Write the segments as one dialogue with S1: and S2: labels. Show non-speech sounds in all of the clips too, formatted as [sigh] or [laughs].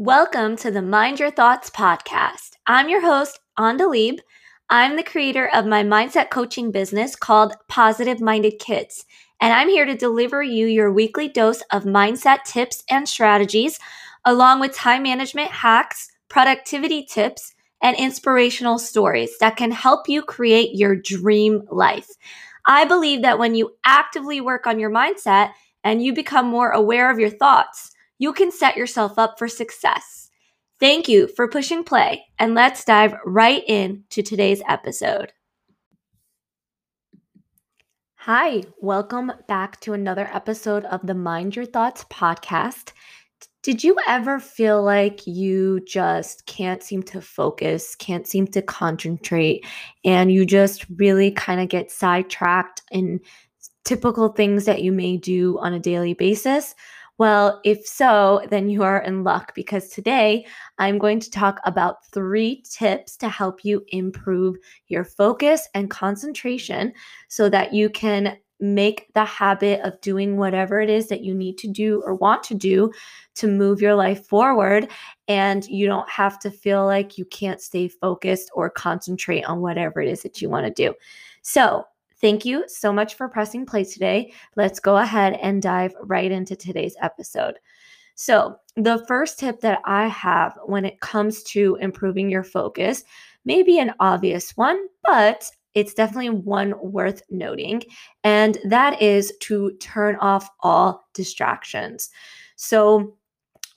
S1: Welcome to the Mind Your Thoughts podcast. I'm your host, Andalib. I'm the creator of my mindset coaching business called Positive Minded Kids, and I'm here to deliver you your weekly dose of mindset tips and strategies, along with time management hacks, productivity tips, and inspirational stories that can help you create your dream life. I believe that when you actively work on your mindset and you become more aware of your thoughts, you can set yourself up for success. Thank you for pushing play, and let's dive right in to today's episode. Hi, welcome back to another episode of the Mind Your Thoughts podcast. Did you ever feel like you just can't seem to focus, can't seem to concentrate, and you just really kind of get sidetracked in typical things that you may do on a daily basis? Well, if so, then you are in luck because today I'm going to talk about three tips to help you improve your focus and concentration so that you can make the habit of doing whatever it is that you need to do or want to do to move your life forward. And you don't have to feel like you can't stay focused or concentrate on whatever it is that you want to do. So, Thank you so much for pressing play today. Let's go ahead and dive right into today's episode. So, the first tip that I have when it comes to improving your focus may be an obvious one, but it's definitely one worth noting, and that is to turn off all distractions. So,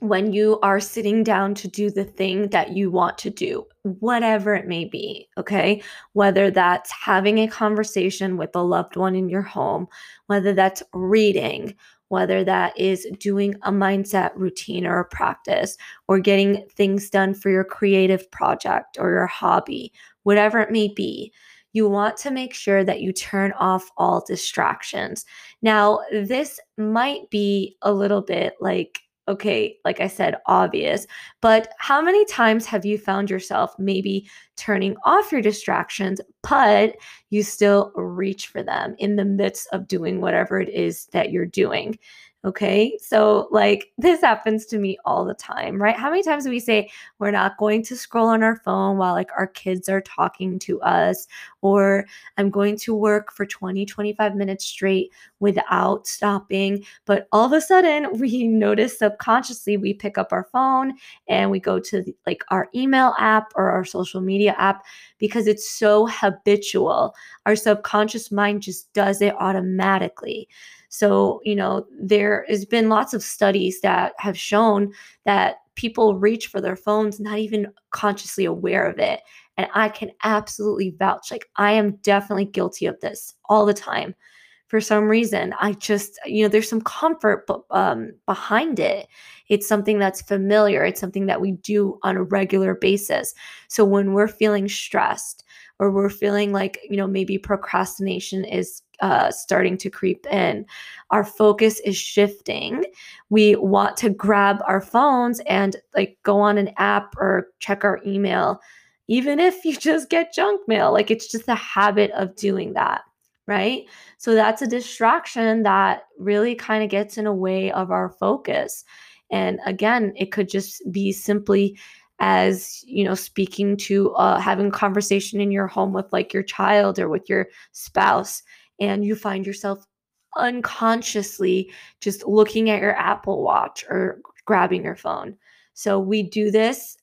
S1: when you are sitting down to do the thing that you want to do, whatever it may be, okay? Whether that's having a conversation with a loved one in your home, whether that's reading, whether that is doing a mindset routine or a practice, or getting things done for your creative project or your hobby, whatever it may be you want to make sure that you turn off all distractions. Now, this might be a little bit like okay, like I said, obvious. But how many times have you found yourself maybe turning off your distractions, but you still reach for them in the midst of doing whatever it is that you're doing? Okay. So, like, this happens to me all the time, right? How many times do we say we're not going to scroll on our phone while, like, our kids are talking to us, or I'm going to work for 20, 25 minutes straight without stopping? But all of a sudden, [laughs] we notice subconsciously we pick up our phone and we go to, like, our email app or our social media app because it's so habitual. Our subconscious mind just does it automatically. So, you know, there has been lots of studies that have shown that people reach for their phones not even consciously aware of it. And I can absolutely vouch, like, I am definitely guilty of this all the time. For some reason, I just, you know, there's some comfort um, behind it. It's something that's familiar. It's something that we do on a regular basis. So when we're feeling stressed or we're feeling like, you know, maybe procrastination is uh, starting to creep in. Our focus is shifting. We want to grab our phones and like go on an app or check our email, even if you [laughs] just get junk mail. Like it's just a habit of doing that. Right. So that's a distraction that really kind of gets in a way of our focus. And again, it could just be simply as you know speaking to uh, having conversation in your home with like your child or with your spouse and you find yourself unconsciously just looking at your Apple Watch or grabbing your phone. So we do this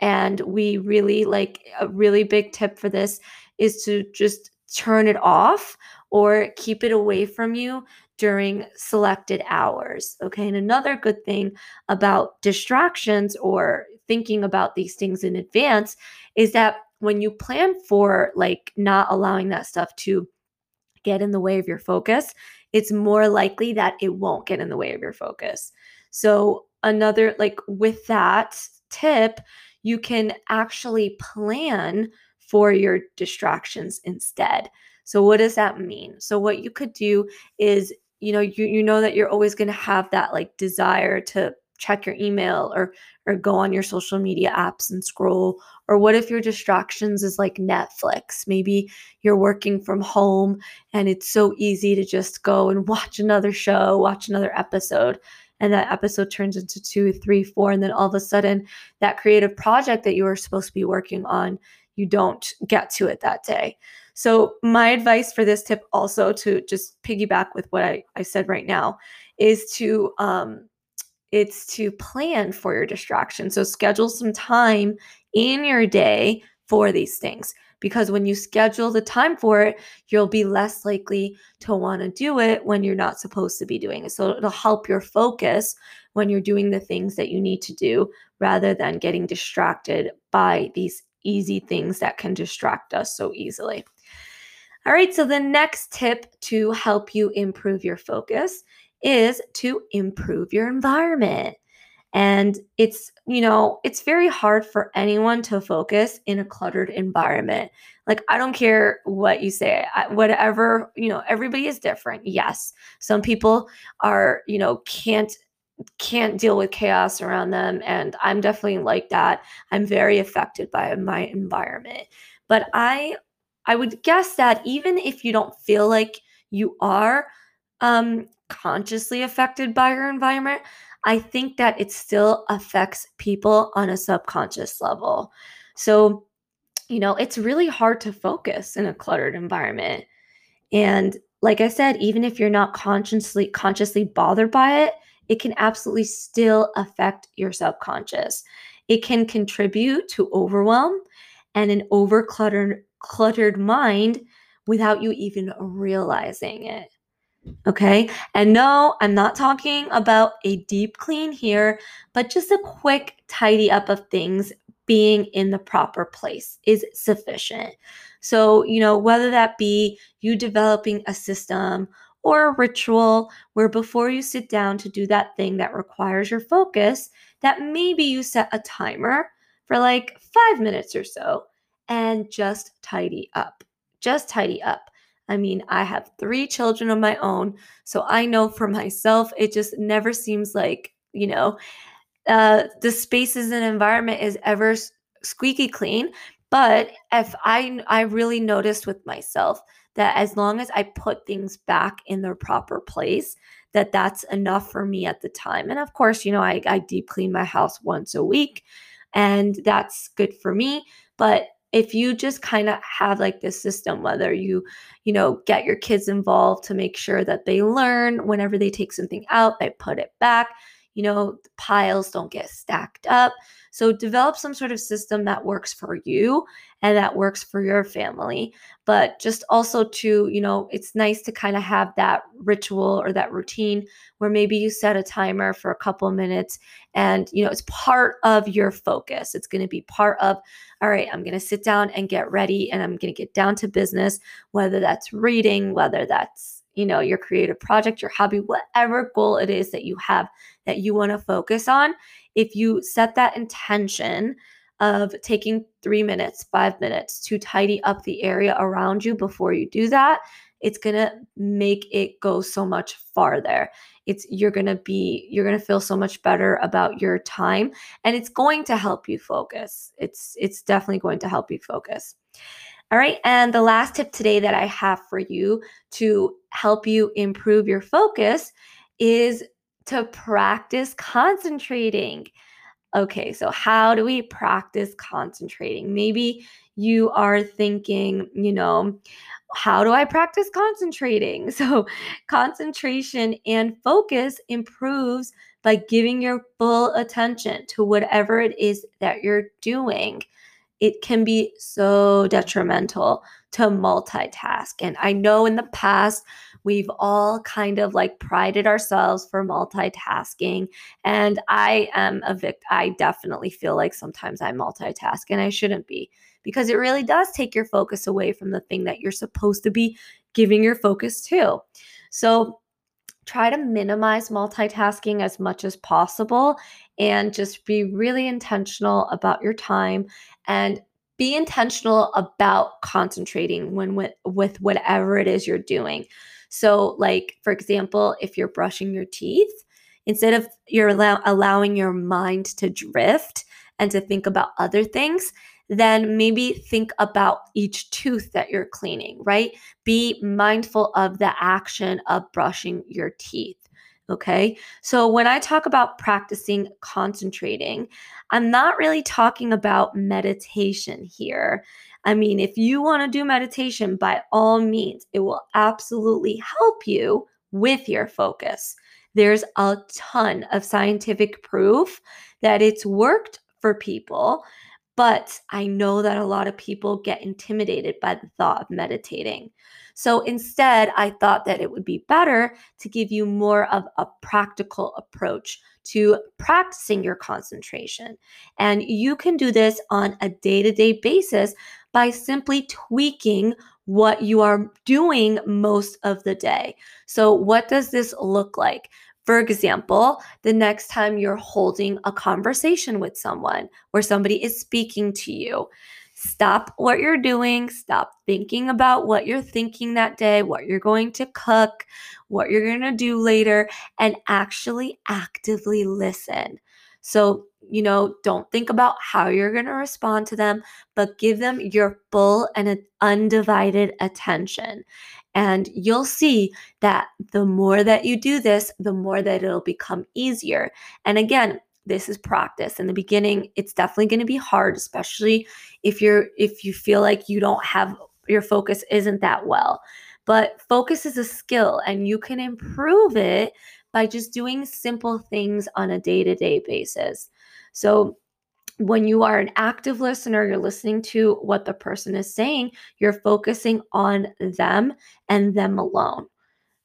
S1: and we really like a really big tip for this is to just turn it off or keep it away from you during selected hours. Okay. And another good thing about distractions or thinking about these things in advance is that when you plan for like not allowing that stuff to get in the way of your focus, it's more likely that it won't get in the way of your focus. So, another, like with that tip, you can actually plan for your distractions instead. So, what does that mean? So, what you could do is, you know, you, you know that you're always going to have that like desire to check your email or or go on your social media apps and scroll or what if your distractions is like Netflix maybe you're working from home and it's so easy to just go and [laughs] watch another show watch another episode and that episode turns into two, three, four, and then all of a sudden that creative project that you were supposed to be working on, you don't get to it that day. So, my advice for this tip also to just piggyback with what I, I said right now is to um, it's to plan for your distraction. So schedule some time in your day for these things because when you schedule the time for it, you'll be less likely to want to do it when you're not supposed to be doing it. So it'll help your focus when you're doing the things that you need to do rather than getting distracted by these easy things that can distract us so easily. All right, so the next tip to help you improve your focus is to improve your environment. And it's, you know, it's very hard for anyone to focus in a cluttered environment. Like, I don't care what you say, I, whatever, you know, everybody is different. Yes. Some people are, you know, can't can't deal with chaos around them and i'm definitely like that i'm very affected by my environment but i i would guess that even if you don't feel like you are um consciously affected by your environment, I think that it still affects people on a subconscious level. So, you know, it's really hard to focus in a cluttered environment. And like I said, even if you're not consciously consciously bothered by it, it can absolutely still affect your subconscious. It can contribute to overwhelm and an over cluttered cluttered mind without you even realizing it. Okay. And no, I'm not talking about a deep clean here, but just a quick tidy up of things being in the proper place is sufficient. So, you know, whether that be you developing a system or a ritual where before you sit down to do that thing that requires your focus, that maybe you set a timer for like five minutes or so and just tidy up. Just tidy up. I mean, I have three children of my own. So I know for myself, it just never seems like, you know, uh, the spaces and environment is ever squeaky clean. But if I, I really noticed with myself that as long as I put things back in their proper place, that that's enough for me at the time. And of course, you know, I, I deep clean my house once a week and that's good for me. But if you just kind of have like this system whether you you know get your kids involved to make sure that they learn whenever they take something out they put it back you know piles don't get stacked up so develop some sort of system that works for you and that works for your family. But just also to, you know, it's nice to kind of have that ritual or that routine where maybe you set a timer for a couple minutes and, you know, it's part of your focus. It's going to be part of, all right, I'm going to sit down and get ready and I'm going to get down to business, whether that's reading, whether that's you know, your creative project, your hobby, whatever goal it is that you have that you want to focus on, if you set that intention of taking three minutes, five minutes to tidy up the area around you before you do that, it's going to make it go so much farther. It's you're going to be you're going to feel so much better about your time and it's going to help you focus. It's it's definitely going to help you focus. All right, and the last tip today that I have for you to help you improve your focus is to practice concentrating. Okay, so how do we practice concentrating? Maybe you are thinking, you know, how do I practice concentrating? [laughs] So, concentration and focus improves by giving your full attention to whatever it is that you're doing. It can be so detrimental to multitask. And I know in the past, We've all kind of like prided ourselves for multitasking. And I am a victim. I definitely feel like sometimes I multitask and I shouldn't be because it really does take your focus away from the thing that you're supposed to be giving your focus to. So try to minimize multitasking as much as possible and just be really intentional about your time and be intentional about concentrating when with, with whatever it is you're doing. So, like, for example, if you're brushing your teeth, instead of you're allow- allowing your mind to drift and to think about other things, then maybe think about each tooth that you're cleaning, right? Be mindful of the action of brushing your teeth. Okay. So when I talk about practicing concentrating, I'm not really talking about meditation here. I mean, if you want to do meditation, by all means, it will absolutely help you with your focus. There's a ton of scientific proof that it's worked for people, but I know that a lot of people get intimidated by the thought of meditating. So instead, I thought that it would be better to give you more of a practical approach to practicing your concentration. And you can do this on a day to day basis by simply tweaking what you are doing most of the day. So, what does this look like? For example, the next time you're holding a conversation with someone or somebody is speaking to you, stop what you're doing, stop thinking about what you're thinking that day, what you're going to cook, what you're going to do later, and actually actively listen. So, you know, don't think about how you're going to respond to them, but give them your full and undivided attention. And you'll see that the more that you do this, the more that it'll become easier. And again, this is practice. In the beginning, it's definitely going to be hard, especially if you're if you feel like you don't have your focus isn't that well. But focus is a skill and you can improve it by just doing simple things on a day-to-day basis. So when you are an active listener, you're listening to what the person is saying, you're focusing on them and them alone.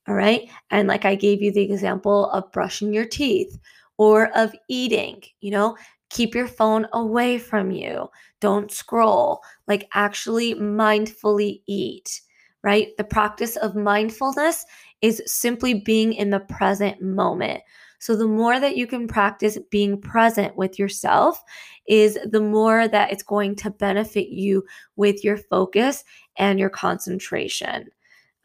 S1: All right. And like I gave you the example of brushing your teeth or of eating, you know, keep your phone away from you. Don't scroll, like actually mindfully eat, right? The practice of mindfulness is simply being in the present moment. So, the more that you can practice being present with yourself, is the more that it's going to benefit you with your focus and your concentration.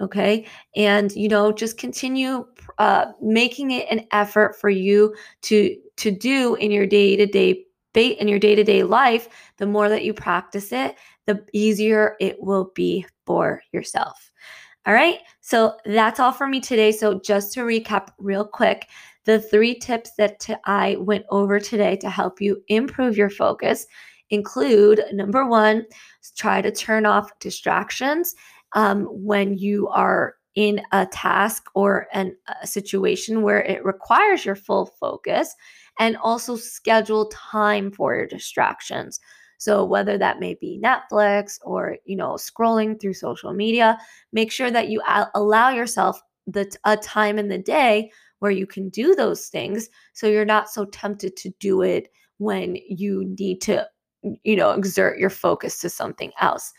S1: Okay. And, you know, just continue uh, making it an effort for you to to do in your day to day in your day to day life. The more that you practice it, the easier it will be for yourself. All right. So that's all for me today. So just to recap real quick, the three tips that t- I went over today to help you improve your focus include number one, try to turn off distractions um, when you are in a task or an, a situation where it requires your full focus, and also schedule time for your distractions. So whether that may be Netflix or you know scrolling through social media, make sure that you allow yourself the a time in the day where you can do those things so you're not so tempted to do it when you need to you know exert your focus to something else.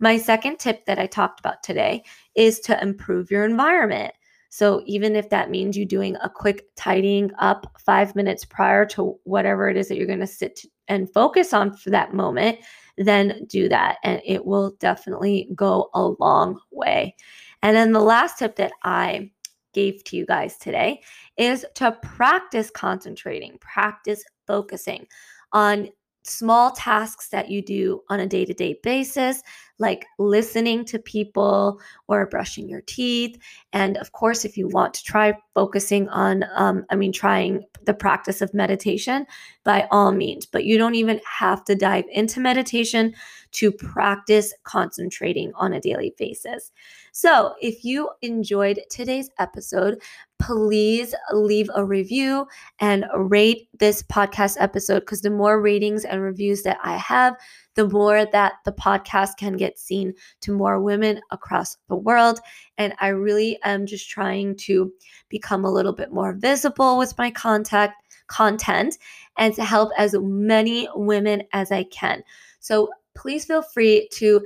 S1: My second tip that i talked about today is to improve your environment. So even if that means you doing a quick tidying up 5 minutes prior to whatever it is that you're going to sit and focus on for that moment then do that and it will definitely go a long way. And then the last tip that i gave to you guys today is to practice concentrating, practice focusing on small tasks that you do on a day to day basis, like listening to people or brushing your teeth. And of course, if you want to try focusing on, um, I mean, trying the practice of meditation, by all means, but you don't even have to dive into meditation to practice concentrating on a daily basis. So, if you enjoyed today's episode, please leave a review and rate this podcast episode because the more ratings and reviews that I have, the more that the podcast can get seen to more women across the world. And I really am just trying to become a little bit more visible with my contact content and to help as many women as I can. So please feel free to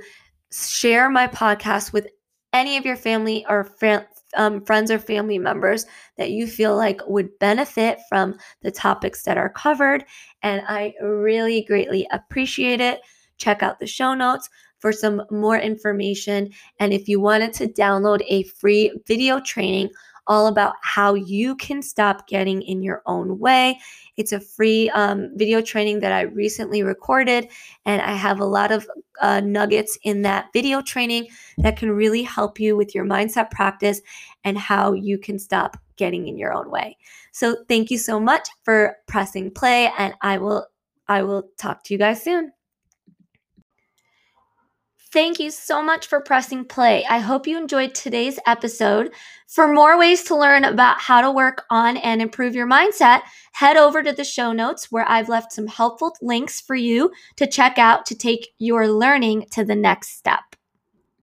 S1: share my podcast with any of your family or um, friends or family members that you feel like would benefit from the topics that are covered. And I really greatly appreciate it. Check out the show notes for some more information. And if you wanted to download a free video training all about how you can stop getting in your own way. It's a free um, video training that I recently recorded, and I have a lot of uh, nuggets in that video training that can really help you with your mindset practice and how you can stop getting in your own way. So thank you so much for pressing play, and I will I will talk to you guys soon. Thank you so much for pressing play. I hope you enjoyed today's episode. For more ways to learn about how to work on and improve your mindset, head over to the show notes where I've left some helpful links for you to check out to take your learning to the next step.